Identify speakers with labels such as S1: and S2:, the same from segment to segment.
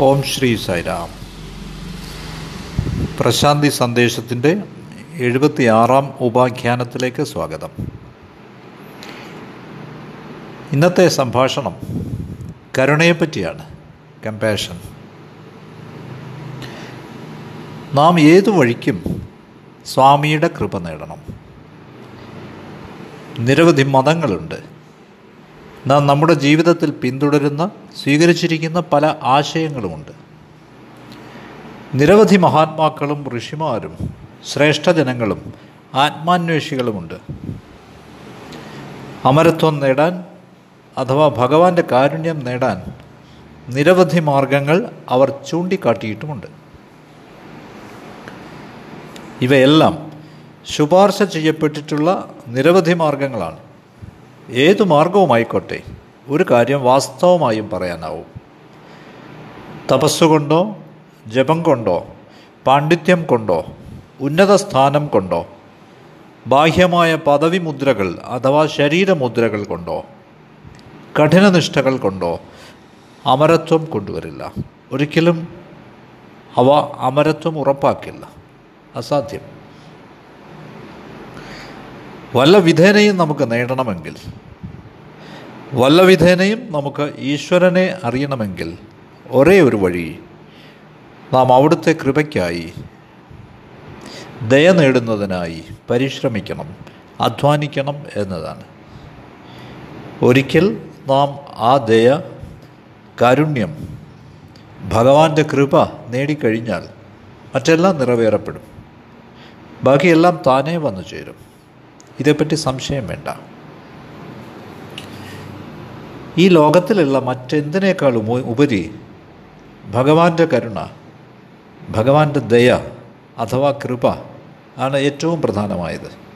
S1: ഓം ശ്രീ സൈറാം പ്രശാന്തി സന്ദേശത്തിന്റെ എഴുപത്തിയാറാം ഉപാഖ്യാനത്തിലേക്ക് സ്വാഗതം. ഇന്നത്തെ സംഭാഷണം കരുണയെപ്പറ്റിയാണ് കമ്പാഷൻ നാം ഏതു വഴിക്കും സ്വാമിയുടെ കൃപ നേടണം. നിരവധി മതങ്ങളുണ്ട്. നാം നമ്മുടെ ജീവിതത്തിൽ പിന്തുടരുന്ന സ്വീകരിച്ചിരിക്കുന്ന പല ആശയങ്ങളുമുണ്ട്. നിരവധി മഹാത്മാക്കളും ഋഷിമാരും ശ്രേഷ്ഠജനങ്ങളും ആത്മാന്വേഷികളുമുണ്ട്. അമരത്വം നേടാൻ അഥവാ ഭഗവാന്റെ കാരുണ്യം നേടാൻ നിരവധി മാർഗങ്ങൾ അവർ ചൂണ്ടിക്കാട്ടിയിട്ടുമുണ്ട്. ഇവയെല്ലാം ശുപാർശ ചെയ്യപ്പെട്ടിട്ടുള്ള നിരവധി മാർഗങ്ങളാണ്. ഏതു മാർഗവുമായിക്കോട്ടെ ഒരു കാര്യം വാസ്തവമായും പറയാനാവും. തപസ്സുകൊണ്ടോ ജപം കൊണ്ടോ പാണ്ഡിത്യം കൊണ്ടോ ഉന്നത സ്ഥാനം കൊണ്ടോ ബാഹ്യമായ പദവി മുദ്രകൾ അഥവാ ശരീരമുദ്രകൾ കൊണ്ടോ കഠിനനിഷ്ഠകൾ കൊണ്ടോ അമരത്വം കൊണ്ടുവരില്ല. ഒരിക്കലും അവ അമരത്വം ഉറപ്പാക്കില്ല. അസാധ്യം. വല്ല വിധേനയും നമുക്ക് നേടണമെങ്കിൽ വല്ല വിധേനയും നമുക്ക് ഈശ്വരനെ അറിയണമെങ്കിൽ ഒരേ ഒരു വഴി നാം അവിടുത്തെ കൃപയ്ക്കായി ദയ നേടുന്നതിനായി പരിശ്രമിക്കണം അധ്വാനിക്കണം എന്നതാണ്. ഒരിക്കൽ നാം ആ ദയ കാരുണ്യം ഭഗവാന്റെ കൃപ നേടിക്കഴിഞ്ഞാൽ മറ്റെല്ലാം നിറവേറപ്പെടും. ബാക്കിയെല്ലാം താനേ വന്നു ചേരും. ഇതേപ്പറ്റി സംശയം വേണ്ട. ഈ ലോകത്തിലുള്ള മറ്റെന്തിനേക്കാളും ഉപരി ഭഗവാന്റെ കരുണ ഭഗവാന്റെ ദയ അഥവാ കൃപ ആണ് ഏറ്റവും പ്രധാനമായത്.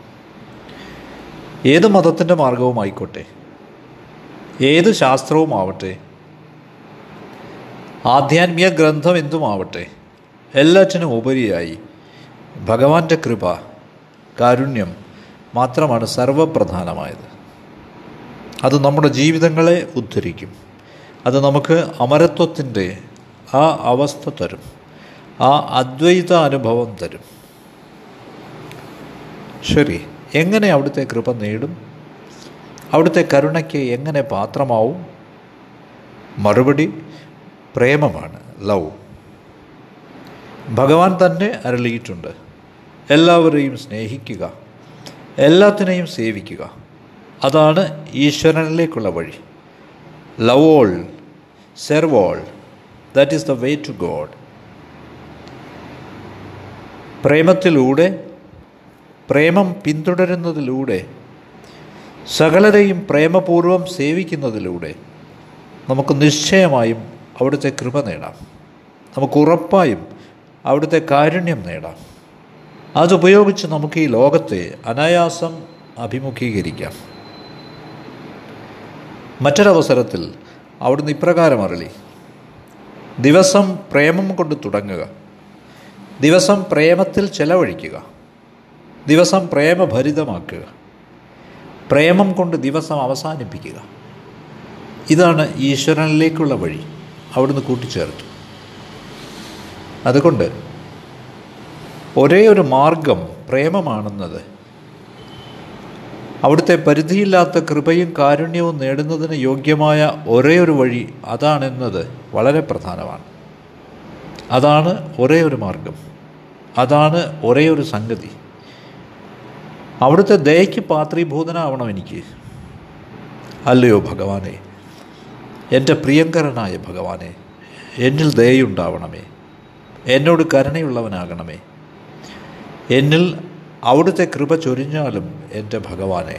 S1: ഏത് മതത്തിന്റെ മാർഗവുമായിക്കോട്ടെ ഏത് ശാസ്ത്രവുമാവട്ടെ ആധ്യാത്മിക ഗ്രന്ഥം എന്തുമാവട്ടെ എല്ലാറ്റിനും ഉപരിയായി ഭഗവാന്റെ കൃപ കാരുണ്യം മാത്രമാണ് സർവപ്രധാനമായത്. അത് നമ്മുടെ ജീവിതങ്ങളെ ഉദ്ധരിക്കും. അത് നമുക്ക് അമരത്വത്തിന്റെ ആ അവസ്ഥ തരും. ആ അദ്വൈത അനുഭവം തരും. ശരി എങ്ങനെ അവിടുത്തെ കൃപ നേടും? അവിടുത്തെ കരുണയ്ക്ക് എങ്ങനെ പാത്രമാവും? മറുപടി പ്രേമമാണ് ലവ്. ഭഗവാൻ തന്നെ അരളിയിട്ടുണ്ട്. എല്ലാവരെയും സ്നേഹിക്കുക. എല്ലാത്തിനെയും സേവിക്കുക. അതാണ് ഈശ്വരനിലേക്കുള്ള വഴി. Love all serve all that is the way to God പ്രേമത്തിലൂടെ പ്രേമം പിന്തുടരുന്നതിലൂടെ സകലരെയും പ്രേമപൂർവം സേവിക്കുന്നതിലൂടെ നമുക്ക് നിശ്ചയമായും അവിടുത്തെ കൃപ നേടാം. നമുക്ക് ഉറപ്പായും അവിടുത്തെ കാരുണ്യം നേടാം. അതുപയോഗിച്ച് നമുക്ക് ഈ ലോകത്തെ അനായാസം അഭിമുഖീകരിക്കാം. മറ്റൊരവസരത്തിൽ അവിടുന്ന് ഇപ്രകാരം അരളി. ദിവസം പ്രേമം കൊണ്ട് തുടങ്ങുക. ദിവസം പ്രേമത്തിൽ ചെലവഴിക്കുക. ദിവസം പ്രേമഭരിതമാക്കുക. പ്രേമം കൊണ്ട് ദിവസം അവസാനിപ്പിക്കുക. ഇതാണ് ഈശ്വരനിലേക്കുള്ള വഴി. അവിടുന്ന് കൂട്ടിച്ചേർത്തു. അതുകൊണ്ട് ഒരേ ഒരു മാർഗം പ്രേമമാണെന്നത്. അവിടുത്തെ പരിധിയില്ലാത്ത കൃപയും കാരുണ്യവും നേടുന്നതിന് യോഗ്യമായ ഒരേ ഒരു വഴി അതാണെന്നത് വളരെ പ്രധാനമാണ്. അതാണ് ഒരേ ഒരു മാർഗം. അതാണ് ഒരേ ഒരു സംഗതി. അവിടുത്തെ ദയയ്ക്ക് പാത്രീഭൂതനാവണം എനിക്ക്. അല്ലയോ ഭഗവാനെ എന്റെ പ്രിയങ്കരനായ ഭഗവാനെ എന്നിൽ ദയുണ്ടാവണമേ എന്നോട് കരുണയുള്ളവനാകണമേ. എന്നിൽ അവിടുത്തെ കൃപ ചൊരിഞ്ഞാലും എന്റെ ഭഗവാനെ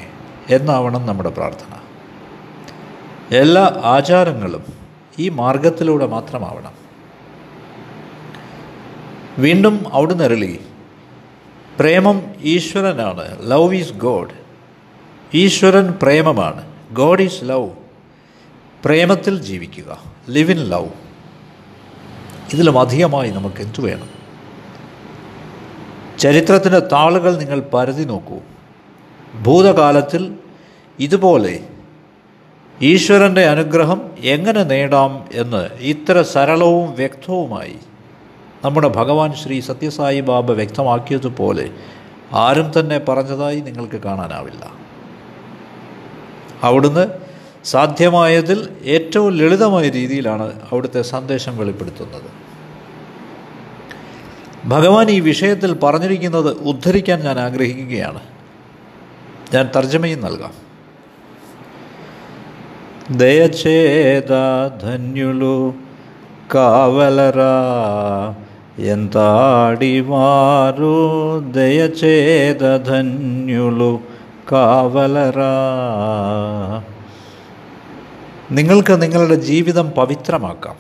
S1: എന്നാവണം നമ്മുടെ പ്രാർത്ഥന. എല്ലാ ആചാരങ്ങളും ഈ മാർഗത്തിലൂടെ മാത്രമാവണം. വീണ്ടും അവിടുന്ന് അരളി പ്രേമം ഈശ്വരനാണ് ലവ് ഈസ് ഗോഡ് ഈശ്വരൻ പ്രേമമാണ്. ഗോഡ് ഈസ് ലവ് പ്രേമത്തിൽ ജീവിക്കുക ലിവ് ഇൻ ലവ് ഇതിലും അധികമായി നമുക്ക് എന്തു വേണം? ചരിത്രത്തിന്റെ താളുകൾ നിങ്ങൾ പരതി നോക്കൂ. ഭൂതകാലത്തിൽ ഇതുപോലെ ഈശ്വരന്റെ അനുഗ്രഹം എങ്ങനെ നേടാം എന്ന് ഇത്ര സരളവും വ്യക്തവുമായി നമ്മുടെ ഭഗവാൻ ശ്രീ സത്യസായി ബാബ വ്യക്തമാക്കിയതുപോലെ ആരും തന്നെ പറഞ്ഞതായി നിങ്ങൾക്ക് കാണാനാവില്ല. അവിടുന്ന് സാധ്യമായതിൽ ഏറ്റവും ലളിതമായ രീതിയിലാണ് അവിടുത്തെ സന്ദേശം വെളിപ്പെടുത്തുന്നത്. ഭഗവാൻ ഈ വിഷയത്തിൽ പറഞ്ഞിരിക്കുന്നത് ഉദ്ധരിക്കാൻ ഞാൻ ആഗ്രഹിക്കുകയാണ് ഞാൻ തർജ്ജമയും നൽകാം దయచేద ధన్యులు కావలరా ఎంతాడివారు దయచేద ధన్యులు കാവലരാ നിങ്ങൾക്ക് നിങ്ങളുടെ ജീവിതം പവിത്രമാക്കാം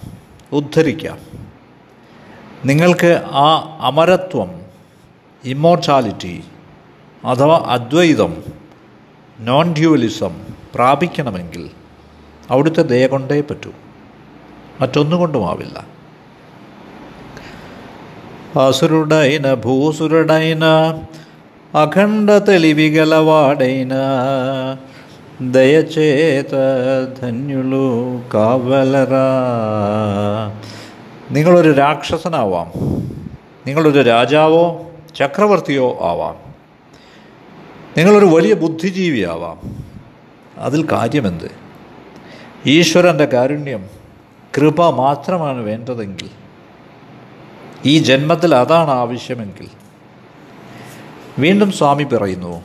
S1: ഉദ്ധരിക്കാം നിങ്ങൾക്ക് ആ അമരത്വം ഇമ്മോർട്ടാലിറ്റി അഥവാ അദ്വൈതം നോൺ ഡ്യൂവലിസം പ്രാപിക്കണമെങ്കിൽ അവിടുത്തെ ദയ കൊണ്ടേ പറ്റൂ മറ്റൊന്നുകൊണ്ടുമാവില്ല అసురుడైన భూసురుడైన అఖండ తెలివిగలవాడైన దయచేత ധന്യുലു കാവലരാ നിങ്ങളൊരു രാക്ഷസനാവാം. നിങ്ങളൊരു രാജാവോ ചക്രവർത്തിയോ ആവാം. നിങ്ങളൊരു വലിയ ബുദ്ധിജീവിയാവാം. അതിൽ കാര്യമെന്ത്? ഈശ്വരന്റെ കാരുണ്യം കൃപ മാത്രമാണ് വേണ്ടതെങ്കിൽ ഈ ജന്മത്തിൽ അതാണ് ആവശ്യമെങ്കിൽ. വീണ്ടും സ്വാമി പറയുന്നു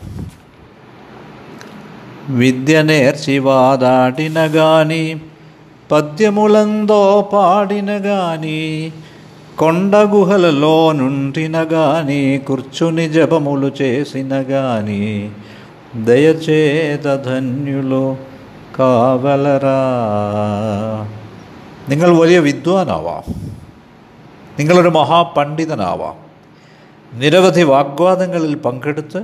S1: വിദ്യനേർ ശിവാദാടിനഗാനി పద్యములందో పాడిన గాని కొండ గుహలలో నుండిన గాని కూర్చుని జపములు చేసిన గాని దయచేత ధన్యులు കാവലരാ നിങ്ങൾ വലിയ വിദ്വാനാവാം നിങ്ങളൊരു മഹാപണ്ഡിതനാവാം നിരവധി വാഗ്വാദങ്ങളിൽ പങ്കെടുത്ത്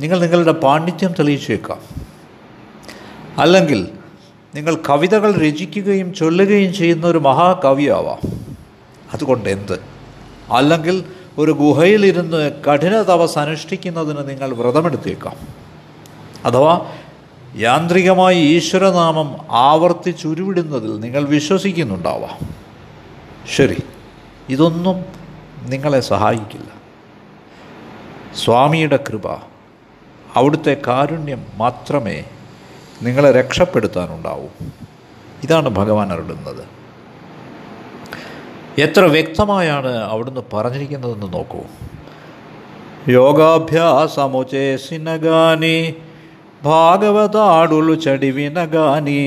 S1: നിങ്ങൾ നിങ്ങളുടെ പാണ്ഡിത്യം തെളിയിച്ചേക്കാം അല്ലെങ്കിൽ നിങ്ങൾ കവിതകൾ രചിക്കുകയും ചൊല്ലുകയും ചെയ്യുന്ന ഒരു മഹാകവിയാവാം. അതുകൊണ്ട് എന്ത് അല്ലെങ്കിൽ ഒരു ഗുഹയിലിരുന്ന് കഠിന തപസ് അനുഷ്ഠിക്കുന്നതിന് നിങ്ങൾ വ്രതമെടുത്തേക്കാം. അഥവാ യാന്ത്രികമായി ഈശ്വരനാമം ആവർത്തിച്ചുരുവിടുന്നതിൽ നിങ്ങൾ വിശ്വസിക്കുന്നുണ്ടാവാം. ശരി ഇതൊന്നും നിങ്ങളെ സഹായിക്കില്ല. സ്വാമിയുടെ കൃപ അവിടുത്തെ കാരുണ്യം മാത്രമേ നിങ്ങളെ രക്ഷപ്പെടുത്താനുണ്ടാവൂ ഇതാണ് ഭഗവാൻ അരുളുന്നത് എത്ര വ്യക്തമായാണ് അവിടുന്ന് പറഞ്ഞിരിക്കുന്നതെന്ന് നോക്കൂ యోగాభ్యాసము చేసిన గాని భాగవతాడులు చడివిన గాని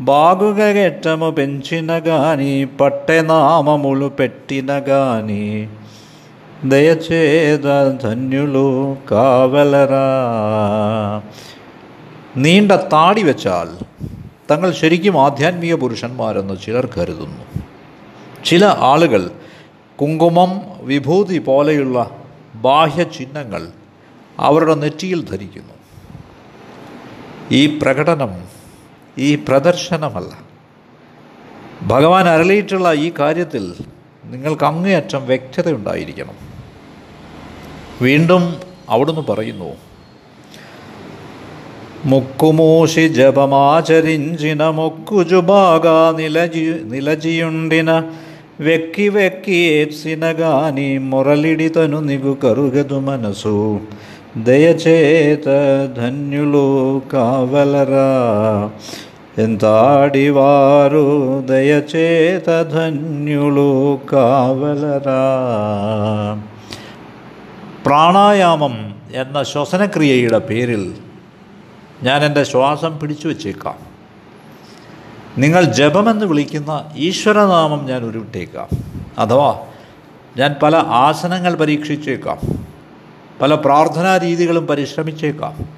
S1: బాగుగా గెట్టము పెంచిన గాని పట్టెనామములు పెట్టిన గాని దయచేద ധന്യുലു കാവലരാ നീണ്ട താടി വെച്ചാൽ തങ്ങൾ ശരിക്കും ആധ്യാത്മിക പുരുഷന്മാരെന്ന് ചിലർ കരുതുന്നു. ചില ആളുകൾ കുങ്കുമം വിഭൂതി പോലെയുള്ള ബാഹ്യ ചിഹ്നങ്ങൾ അവരുടെ നെറ്റിയിൽ ധരിക്കുന്നു. ഈ പ്രകടനം ഈ പ്രദർശനമല്ല. ഭഗവാൻ അരളിയിട്ടുള്ള ഈ കാര്യത്തിൽ നിങ്ങൾക്ക് അങ്ങേയറ്റം വ്യക്തതയുണ്ടായിരിക്കണം. വീണ്ടും അവിടുന്ന് പറയുന്നു ముక్కుమూసి జపమాచరించిన మొక్కుజుబాగా నిలజి నిలజియుండిన వెక్కి వెక్కి ఏడ్సిన గాని మురళిడితను నిగు కరుగదు మనసు దయచేత ధన్యులు కావలరా ఎంతాడివారు దయచేత ధన్యులు కావలరా പ്രാണായാമം എന്ന ശ്വസനക്രിയയുടെ പേരിൽ ഞാൻ എന്റെ ശ്വാസം പിടിച്ചു വച്ചേക്കാം. നിങ്ങൾ ജപമെന്ന് വിളിക്കുന്ന ഈശ്വരനാമം ഞാൻ ഉരുവിട്ടേക്കാം. അഥവാ ഞാൻ പല ആസനങ്ങൾ പരീക്ഷിച്ചേക്കാം. പല പ്രാർത്ഥനാ രീതികളും പരിശ്രമിച്ചേക്കാം.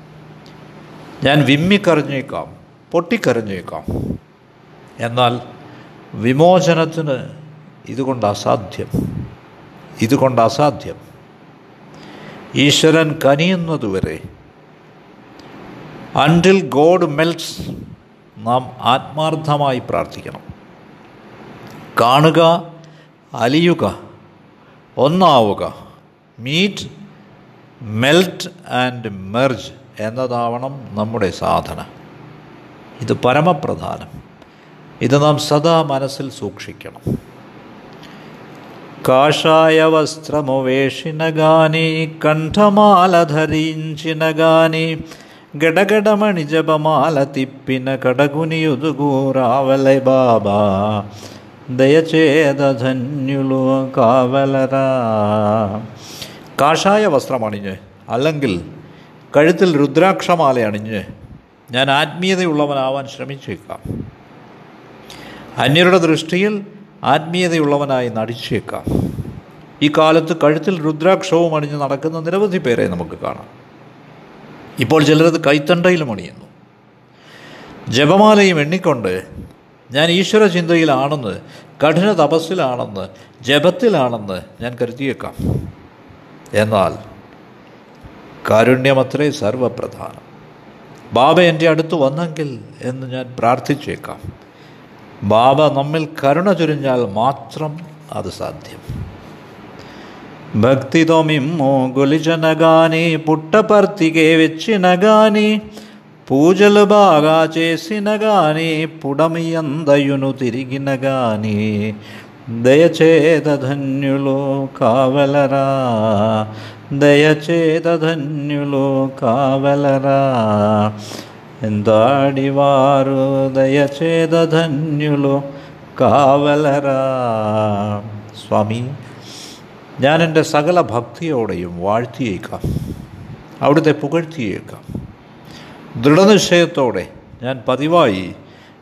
S1: ഞാൻ വിമ്മിക്കറിഞ്ഞേക്കാം പൊട്ടിക്കറിഞ്ഞേക്കാം. എന്നാൽ വിമോചനത്തിന് ഇതുകൊണ്ട് അസാധ്യം. ഇതുകൊണ്ട് അസാധ്യം. ഈശ്വരൻ കനിയുന്നതുവരെ അൻറിൽ ഗോഡ് മെൽസ് നാം ആത്മാർത്ഥമായി പ്രാർത്ഥിക്കണം. കാണുക അലിയുക ഒന്നാവുക. മീറ്റ് മെൽറ്റ് ആൻഡ് മെർജ് എന്നതാവണം നമ്മുടെ സാധന. ഇത് പരമപ്രധാനം. ഇത് നാം സദാ മനസ്സിൽ സൂക്ഷിക്കണം. കാഷായ വസ്ത്രമുവേഷിനഗാനി കണ്ഠമാലധരീഞ്ചിനഗാനി ಗಡಗಡಮಣಿ ജപമാല തിപ്പിന കടകുനിയുതുകൂറാവലെ ബാബ. ദയചേത ധന്യുലു കാഷായ കാഷായ വസ്ത്രമണിഞ്ഞ് അല്ലെങ്കിൽ കഴുത്തിൽ രുദ്രാക്ഷമാല അണിഞ്ഞ് ഞാൻ ആത്മീയതയുള്ളവനാവാൻ ശ്രമിച്ചേക്കാം. അന്യരുടെ ദൃഷ്ടിയിൽ ആത്മീയതയുള്ളവനായി നടിച്ചേക്കാം. ഈ കാലത്ത് കഴുത്തിൽ രുദ്രാക്ഷവും അണിഞ്ഞ് നടക്കുന്ന നിരവധി പേരെ നമുക്ക് കാണാം. ഇപ്പോൾ ചിലരത് കൈത്തണ്ടയിലും അണിയുന്നു. ജപമാലയും എണ്ണിക്കൊണ്ട് ഞാൻ ഈശ്വര ചിന്തയിലാണെന്ന് കഠിന തപസ്സിലാണെന്ന് ജപത്തിലാണെന്ന് ഞാൻ കരുതിയേക്കാം. എന്നാൽ കാരുണ്യമത്രേ സർവപ്രധാനം. ബാബ എന്റെ അടുത്ത് വന്നെങ്കിൽ എന്ന് ഞാൻ പ്രാർത്ഥിച്ചേക്കാം. ബാബ നമ്മിൽ കരുണ ചുരിഞ്ഞാൽ മാത്രം അത് സാധ്യം. ಭಕ್ತಿದೊ ಮಿಮ್ಮು పుట్టపర్తికే వెచ్చిన గాని పూజలు బాగా చేసిన గాని పుడమియందయును తిరిగిన గాని దయచేదన్యులు కావలరా దయచేదన్యులు కావలరా. ఎంతాడివారు దయచేదన్యులు కావలరా. స్వామి. ഞാൻ എന്റെ സകല ഭക്തിയോടെയും വാഴ്ത്തിയേക്കാം. അവിടുത്തെ പുകഴ്ത്തിയേക്കാം. ദൃഢനിശ്ചയത്തോടെ ഞാൻ പതിവായി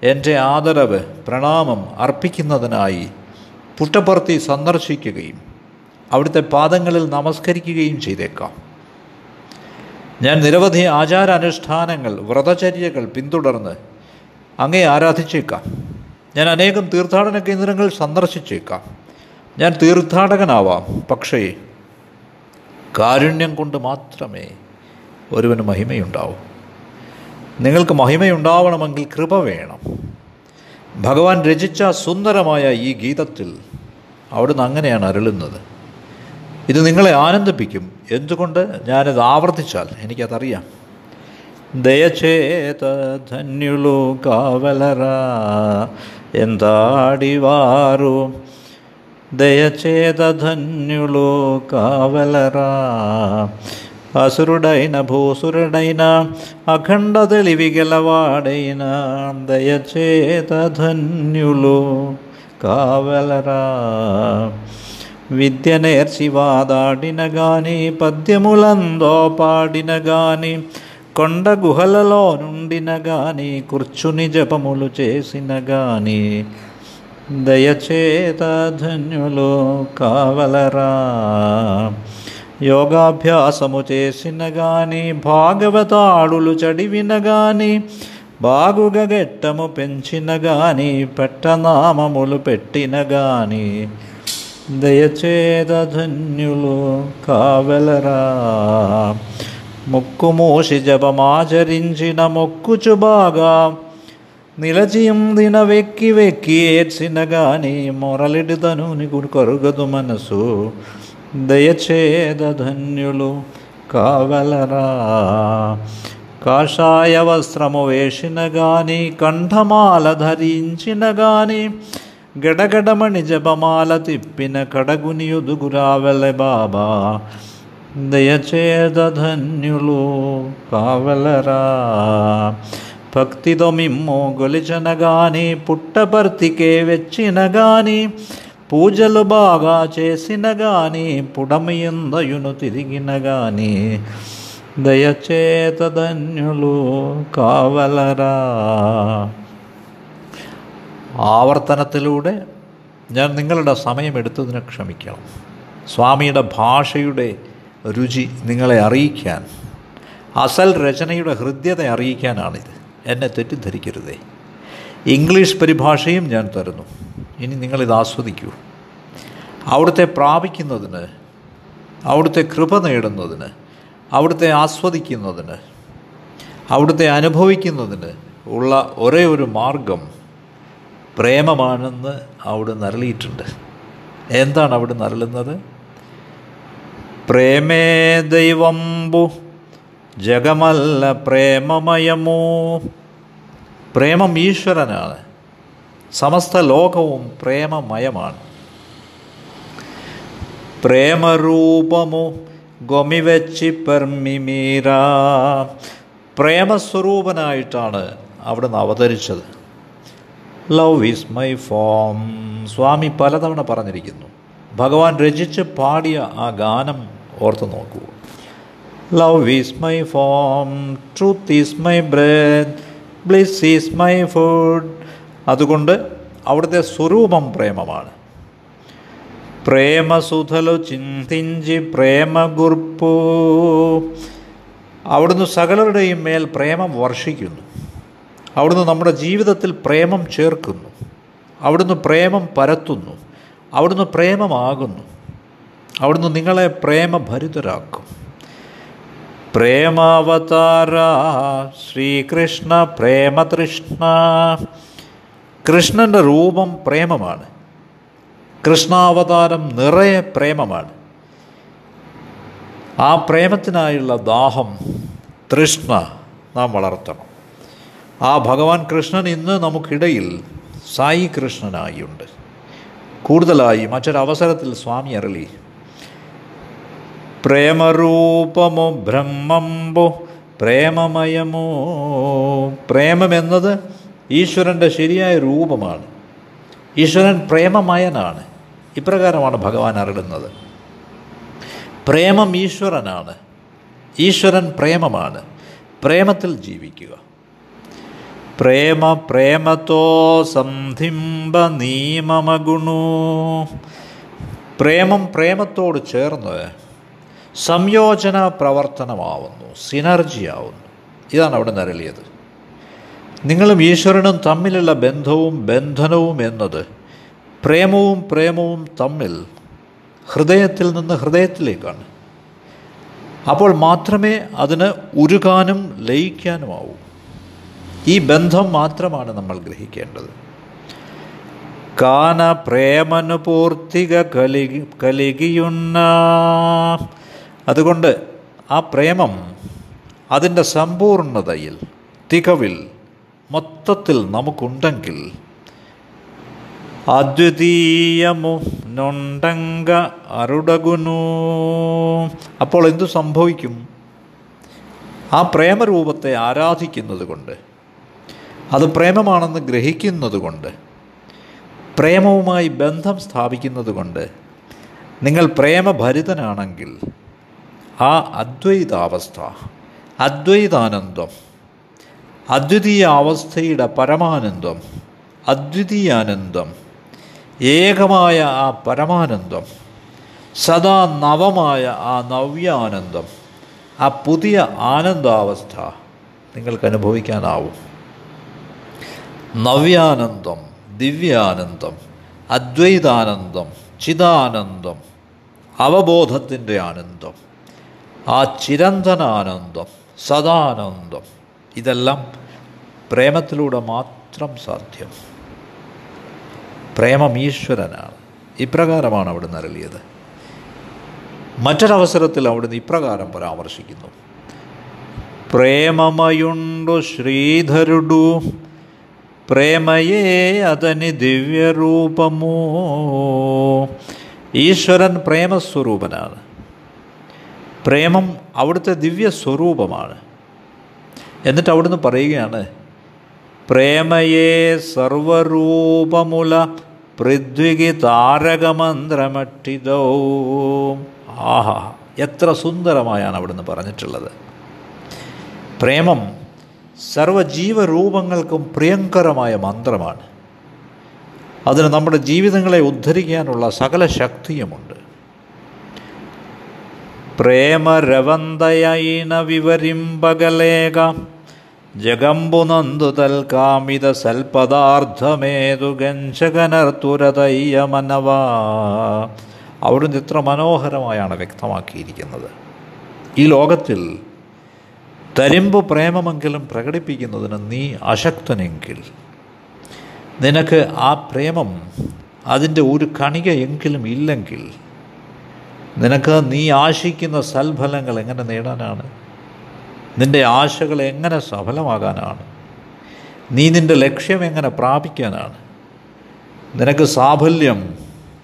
S1: എന്റെ ആദരവ് പ്രണാമം അർപ്പിക്കുന്നതിനായി പുട്ടപ്പർത്തി സന്ദർശിക്കുകയും അവിടുത്തെ പാദങ്ങളിൽ നമസ്കരിക്കുകയും ചെയ്തേക്കാം. ഞാൻ നിരവധി ആചാരാനുഷ്ഠാനങ്ങൾ വ്രതചര്യകൾ പിന്തുടർന്ന് അങ്ങേ ആരാധിച്ചേക്കാം. ഞാൻ അനേകം തീർത്ഥാടന കേന്ദ്രങ്ങൾ സന്ദർശിച്ചേക്കാം. ഞാൻ തീർത്ഥാടകനാവാം. പക്ഷേ കാരുണ്യം കൊണ്ട് മാത്രമേ ഒരുവന് മഹിമയുണ്ടാവൂ. നിങ്ങൾക്ക് മഹിമയുണ്ടാവണമെങ്കിൽ കൃപ വേണം. ഭഗവാൻ രചിച്ച സുന്ദരമായ ഈ ഗീതത്തിൽ അവിടുന്ന് അങ്ങനെയാണ് അരുളുന്നത്. ഇത് നിങ്ങളെ ആനന്ദിപ്പിക്കും. എന്തുകൊണ്ട്? ഞാനത് ആവർത്തിച്ചാൽ എനിക്കതറിയാം. ദയചേത ധന്യുളു കാവലറ എന്താടിവാറു? దయచేతధన్యులు కావలరా. అసురుడైన భూసురుడైన అఖండ తెలివి గెలవాడైన దయచేతధన్యులు కావలరా. విద్య నేర్చి వాదాడిన గాని పద్యములందో పాడిన గాని కొండ గుహలలో నుండిన గాని కూర్చుని జపములు చేసిన గాని దయచేత ధన్యులు కావలరా. యోగాభ్యాసము చేసిన గాని భాగవతాడులు చడివిన గాని బాగుగా గెట్టము పెంచిన గాని పెట్టనామములు పెట్టిన గాని దయచేత ధన్యులు కావలరా. ముక్కుమూసి జపమాచరించిన మొక్కుచు బాగా నిలచియం దిన వెక్కి వెక్కి ఏడ్చిన గాని మొరలిడితను నీకు కరుగదు మనసు. దయచేద ధన్యులు కావలరా. కాషాయ వస్త్రము వేసిన గాని కంఠమాల ధరించిన గాని గడగడమణి జపమాల తిప్పిన కడగుని ఎదుగురావెల బాబా. దయచేద ధన్యులు కావలరా. భక్తితో మిమ్ము గొలిచన గాని పుట్టపర్తికే వెచ్చిన గాని పూజలు బాగా చేసిన గాని పుడమియందయును తిరిగిన గాని దయచేత ధన్యులు కావలరా ആവർത്തനത്തിലൂടെ ഞാൻ നിങ്ങളുടെ സമയമെടുത്തതിന് ക്ഷമിക്കണം സ്വാമിയുടെ ഭാഷയുടെ രുചി നിങ്ങളെ അറിയിക്കാൻ അസൽ രചനയുടെ ഹൃദ്യത അറിയിക്കാനാണിത് എന്നെ തെറ്റിദ്ധരിക്കരുതേ. ഇംഗ്ലീഷ് പരിഭാഷയും ഞാൻ തരുന്നു. ഇനി നിങ്ങളിത് ആസ്വദിക്കൂ. അവിടുത്തെ പ്രാപിക്കുന്നതിന് അവിടുത്തെ കൃപ നേടുന്നതിന് അവിടുത്തെ ആസ്വദിക്കുന്നതിന് അവിടുത്തെ അനുഭവിക്കുന്നതിന് ഉള്ള ഒരേ ഒരു മാർഗം പ്രേമമാണെന്ന് അവിടെ നരളിയിട്ടുണ്ട് എന്താണ് അവിടെ നരളുന്നത് പ്രേമേ ദൈവംബു ജഗമല്ല പ്രേമമയമോ. പ്രേമം ഈശ്വരനാണ്. സമസ്ത ലോകവും പ്രേമമയമാണ്. പ്രേമരൂപമു ഗൊമിവെച്ചി പെർമിമീര പ്രേമസ്വരൂപനായിട്ടാണ് അവിടുന്ന് അവതരിച്ചത്. Love is my form Swami പലതവണ പറഞ്ഞിരിക്കുന്നു. ഭഗവാൻ രചിച്ച് പാടിയ ആ ഗാനം ഓർത്ത് നോക്കൂ. Love is my form truth is my bread bliss is my food അതുകൊണ്ട് അവിടുത്തെ സ്വരൂപം പ്രേമമാണ്. പ്രേമസുധലു ചിന്തിഞ്ചി പ്രേമഗുർപ്പു. അവിടുന്ന് സകലരുടെയും മേൽ പ്രേമം വർഷിക്കുന്നു. അവിടുന്ന് നമ്മുടെ ജീവിതത്തിൽ പ്രേമം ചേർക്കുന്നു. അവിടുന്ന് പ്രേമം പരത്തുന്നു. അവിടുന്ന് പ്രേമമാകുന്നു. അവിടുന്ന് നിങ്ങളെ പ്രേമഭരിതരാക്കും. പ്രേമാവതാര ശ്രീകൃഷ്ണ പ്രേമതൃഷ്ണ. കൃഷ്ണന്റെ രൂപം പ്രേമമാണ്. കൃഷ്ണാവതാരം നിറയെ പ്രേമമാണ്. ആ പ്രേമത്തിനായുള്ള ദാഹം തൃഷ്ണ നാം വളർത്തണം. ആ ഭഗവാൻ കൃഷ്ണൻ ഇന്ന് നമുക്കിടയിൽ സായി കൃഷ്ണനായി ഉണ്ട് കൂടുതലായി മറ്റൊരവസരത്തിൽ സ്വാമി അരളി പ്രേമരൂപമോ ബ്രഹ്മമ്പോ പ്രേമമയമോ? പ്രേമമെന്നത് ഈശ്വരന്റെ ശരിയായ രൂപമാണ്. ഈശ്വരൻ പ്രേമമയനാണ്. ഇപ്രകാരമാണ് ഭഗവാൻ അറിയുന്നത്. പ്രേമം ഈശ്വരനാണ്. ഈശ്വരൻ പ്രേമമാണ്. പ്രേമത്തിൽ ജീവിക്കുക. പ്രേമ പ്രേമത്തോ സന്ധിംബ നീമമഗുണു. പ്രേമം പ്രേമത്തോട് ചേർന്ന് സംയോജന പ്രവർത്തനമാവുന്നു സിനർജി ആവുന്നു ഇതാണ് അവിടെ നരളിയത് നിങ്ങളും ഈശ്വരനും തമ്മിലുള്ള ബന്ധവും ബന്ധനവും എന്നത് പ്രേമവും പ്രേമവും തമ്മിൽ ഹൃദയത്തിൽ നിന്ന് ഹൃദയത്തിലേക്കാണ്. അപ്പോൾ മാത്രമേ അതിന് ഉരുകാനും ലയിക്കാനുമാവൂ. ഈ ബന്ധം മാത്രമാണ് നമ്മൾ ഗ്രഹിക്കേണ്ടത്. കാന പ്രേമനുപൂർത്തിക കലി കലികിയുന്ന അതുകൊണ്ട് ആ പ്രേമം അതിന്റെ സമ്പൂർണതയിൽ തികവിൽ മൊത്തത്തിൽ നമുക്കുണ്ടെങ്കിൽ അദ്വിതീയമു നൊണ്ടങ്ക അരുടകുനു. അപ്പോൾ എന്തു സംഭവിക്കും? ആ പ്രേമരൂപത്തെ ആരാധിക്കുന്നത് കൊണ്ട് അത് പ്രേമമാണെന്ന് ഗ്രഹിക്കുന്നത് കൊണ്ട് പ്രേമവുമായി ബന്ധം സ്ഥാപിക്കുന്നത് കൊണ്ട് നിങ്ങൾ പ്രേമഭരിതനാണെങ്കിൽ ആ അദ്വൈതാവസ്ഥ അദ്വൈതാനന്ദം അദ്വിതീയ അവസ്ഥയുടെ പരമാനന്ദം അദ്വിതീയാനന്ദം ഏകമായ ആ പരമാനന്ദം സദാ നവമായ ആ നവ്യാനന്ദം ആ പുതിയ ആനന്ദാവസ്ഥ നിങ്ങൾക്ക് അനുഭവിക്കാനാവും. നവ്യാനന്ദം ദിവ്യാനന്ദം അദ്വൈതാനന്ദം ചിദാനന്ദം അവബോധത്തിന്റെ ആനന്ദം. ആ ചിരന്തനാനന്ദം സദാനന്ദം ഇതെല്ലാം പ്രേമത്തിലൂടെ മാത്രം സാധ്യം. പ്രേമം ഈശ്വരനാണ് ഇപ്രകാരമാണ് അവിടുന്ന് അരളിയത്. മറ്റൊരവസരത്തിൽ അവിടുന്ന് ഇപ്രകാരം പരാമർശിക്കുന്നു. പ്രേമമയുണ്ടു ശ്രീധരുടു പ്രേമയേ അതനി ദിവ്യരൂപമോ. ഈശ്വരൻ പ്രേമസ്വരൂപനാണ്. പ്രേമം അവിടുത്തെ ദിവ്യ സ്വരൂപമാണ് എന്നിട്ട് അവിടുന്ന് പറയുകയാണ് പ്രേമയേ സർവരൂപമുല പൃഥ്വികി താരകമന്ത്രമട്ടിതോ. ആഹാ എത്ര സുന്ദരമായാണ് അവിടുന്ന് പറഞ്ഞിട്ടുള്ളത്. പ്രേമം സർവജീവരൂപങ്ങൾക്കും പ്രിയങ്കരമായ മന്ത്രമാണ്. അതിന് നമ്മുടെ ജീവിതങ്ങളെ ഉദ്ധരിക്കാനുള്ള സകല ശക്തിയുമുണ്ട്. പ്രേമരവന്തയൈന വിവരിംബകലേക ജഗംബുനന്ദു തൽക്കാമിത സൽപദാർത്ഥമേതു ഗഞ്ചകനർത്തുരതയ്യമനവ അവിടുന്ന് ഇത്ര മനോഹരമായാണ് വ്യക്തമാക്കിയിരിക്കുന്നത്. ഈ ലോകത്തിൽ തരിമ്പ് പ്രേമമെങ്കിലും പ്രകടിപ്പിക്കുന്നതിന് നീ അശക്തനെങ്കിൽ നിനക്ക് ആ പ്രേമം അതിന്റെ ഒരു കണികയെങ്കിലും ഇല്ലെങ്കിൽ നിനക്ക് നീ ആശിക്കുന്ന സൽഫലങ്ങൾ എങ്ങനെ നേടാനാണ്? നിന്റെ ആശകൾ എങ്ങനെ സഫലമാകാനാണ്? നീ നിന്റെ ലക്ഷ്യം എങ്ങനെ പ്രാപിക്കാനാണ്? നിനക്ക് സാഫല്യം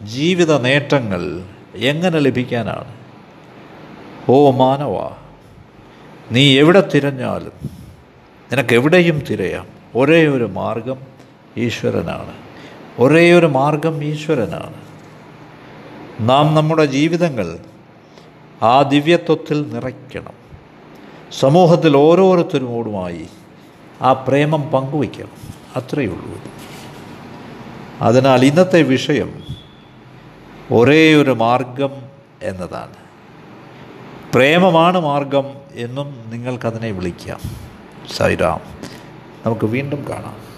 S1: ജീവിത നേട്ടങ്ങൾ എങ്ങനെ ലഭിക്കാനാണ്? ഓ മാനവ നീ എവിടെ തിരഞ്ഞാലും നിനക്ക് എവിടെയും തിരയാം. ഒരേ ഒരു മാർഗം ഈശ്വരനാണ്. ഒരേ ഒരു മാർഗം ഈശ്വരനാണ്. നാം നമ്മുടെ ജീവിതങ്ങൾ ആ ദിവ്യത്വത്തിൽ നിറയ്ക്കണം. സമൂഹത്തിൽ ഓരോരുത്തരോടുമായി ആ പ്രേമം പങ്കുവയ്ക്കണം. അത്രയേ ഉള്ളൂ അതിനാൽ ഇന്നത്തെ വിഷയം ഒരേ ഒരു മാർഗം എന്നതാണ്. പ്രേമമാണ് മാർഗം എന്നും നിങ്ങൾക്കതിനെ വിളിക്കാം. സൈറാം. നമുക്ക് വീണ്ടും കാണാം.